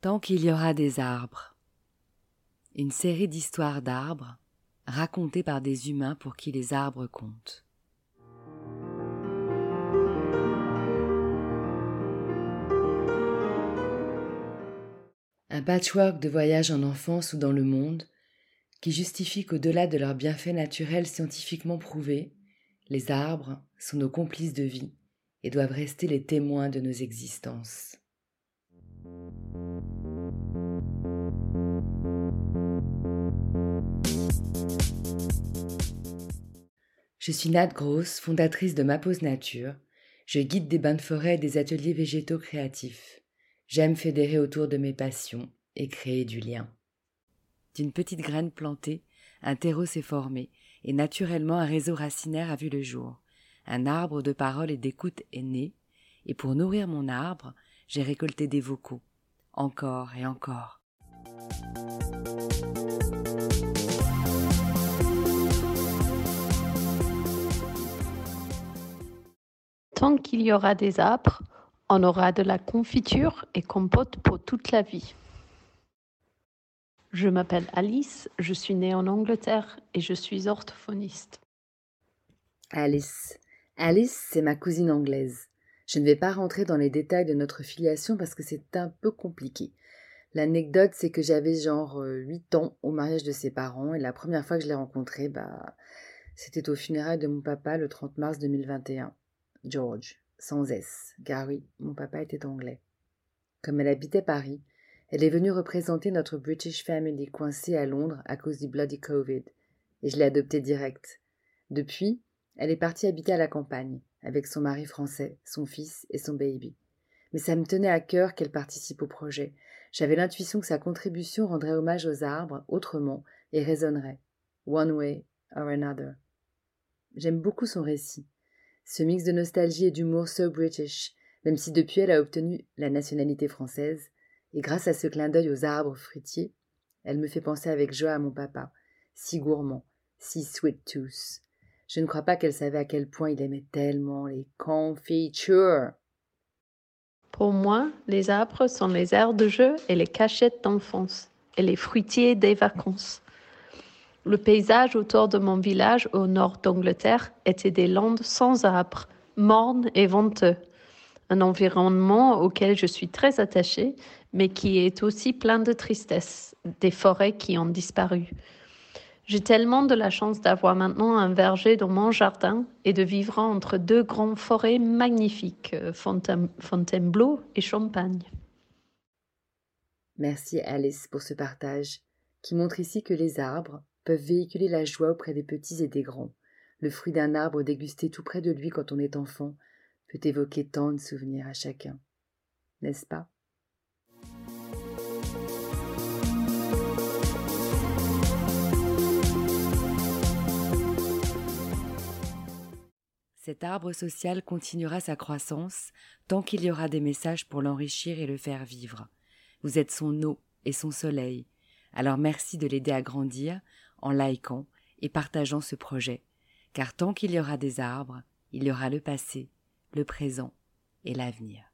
Tant qu'il y aura des arbres. Une série d'histoires d'arbres racontées par des humains pour qui les arbres comptent. Un patchwork de voyages en enfance ou dans le monde qui justifie qu'au-delà de leurs bienfaits naturels scientifiquement prouvés, les arbres sont nos complices de vie et doivent rester les témoins de nos existences. Je suis Nat Gross, fondatrice de Ma Pause Nature. Je guide des bains de forêt et des ateliers végétaux créatifs. J'aime fédérer autour de mes passions et créer du lien. D'une petite graine plantée, un terreau s'est formé, et naturellement un réseau racinaire a vu le jour. Un arbre de parole et d'écoute est né, et pour nourrir mon arbre, j'ai récolté des vocaux, encore et encore. Tant qu'il y aura des arbres, on aura de la confiture et compote pour toute la vie. Je m'appelle Alice, je suis née en Angleterre et je suis orthophoniste. Alice. Alice, c'est ma cousine anglaise. Je ne vais pas rentrer dans les détails de notre filiation parce que c'est un peu compliqué. L'anecdote, c'est que j'avais genre 8 ans au mariage de ses parents et la première fois que je l'ai rencontré, bah, c'était au funérailles de mon papa le 30 mars 2021. George, sans S, car oui, mon papa était anglais. Comme elle habitait Paris, elle est venue représenter notre British family coincée à Londres à cause du bloody Covid, et je l'ai adoptée direct. Depuis, elle est partie habiter à la campagne, avec son mari français, son fils et son baby. Mais ça me tenait à cœur qu'elle participe au projet. J'avais l'intuition que sa contribution rendrait hommage aux arbres autrement et résonnerait. One way or another. J'aime beaucoup son récit. Ce mix de nostalgie et d'humour so British, même si depuis elle a obtenu la nationalité française, et grâce à ce clin d'œil aux arbres fruitiers, elle me fait penser avec joie à mon papa, si gourmand, si sweet tooth. Je ne crois pas qu'elle savait à quel point il aimait tellement les confitures. Pour moi, les arbres sont les aires de jeu et les cachettes d'enfance, et les fruitiers des vacances. Le paysage autour de mon village au nord d'Angleterre était des landes sans arbres, mornes et venteux. Un environnement auquel je suis très attachée, mais qui est aussi plein de tristesse, des forêts qui ont disparu. J'ai tellement de la chance d'avoir maintenant un verger dans mon jardin et de vivre entre deux grandes forêts magnifiques, Fontainebleau et Champagne. Merci Alice pour ce partage, qui montre ici que les arbres, peuvent véhiculer la joie auprès des petits et des grands. Le fruit d'un arbre dégusté tout près de lui quand on est enfant peut évoquer tant de souvenirs à chacun. N'est-ce pas? Cet arbre social continuera sa croissance tant qu'il y aura des messages pour l'enrichir et le faire vivre. Vous êtes son eau et son soleil. Alors merci de l'aider à grandir en likant et partageant ce projet, car tant qu'il y aura des arbres, il y aura le passé, le présent et l'avenir.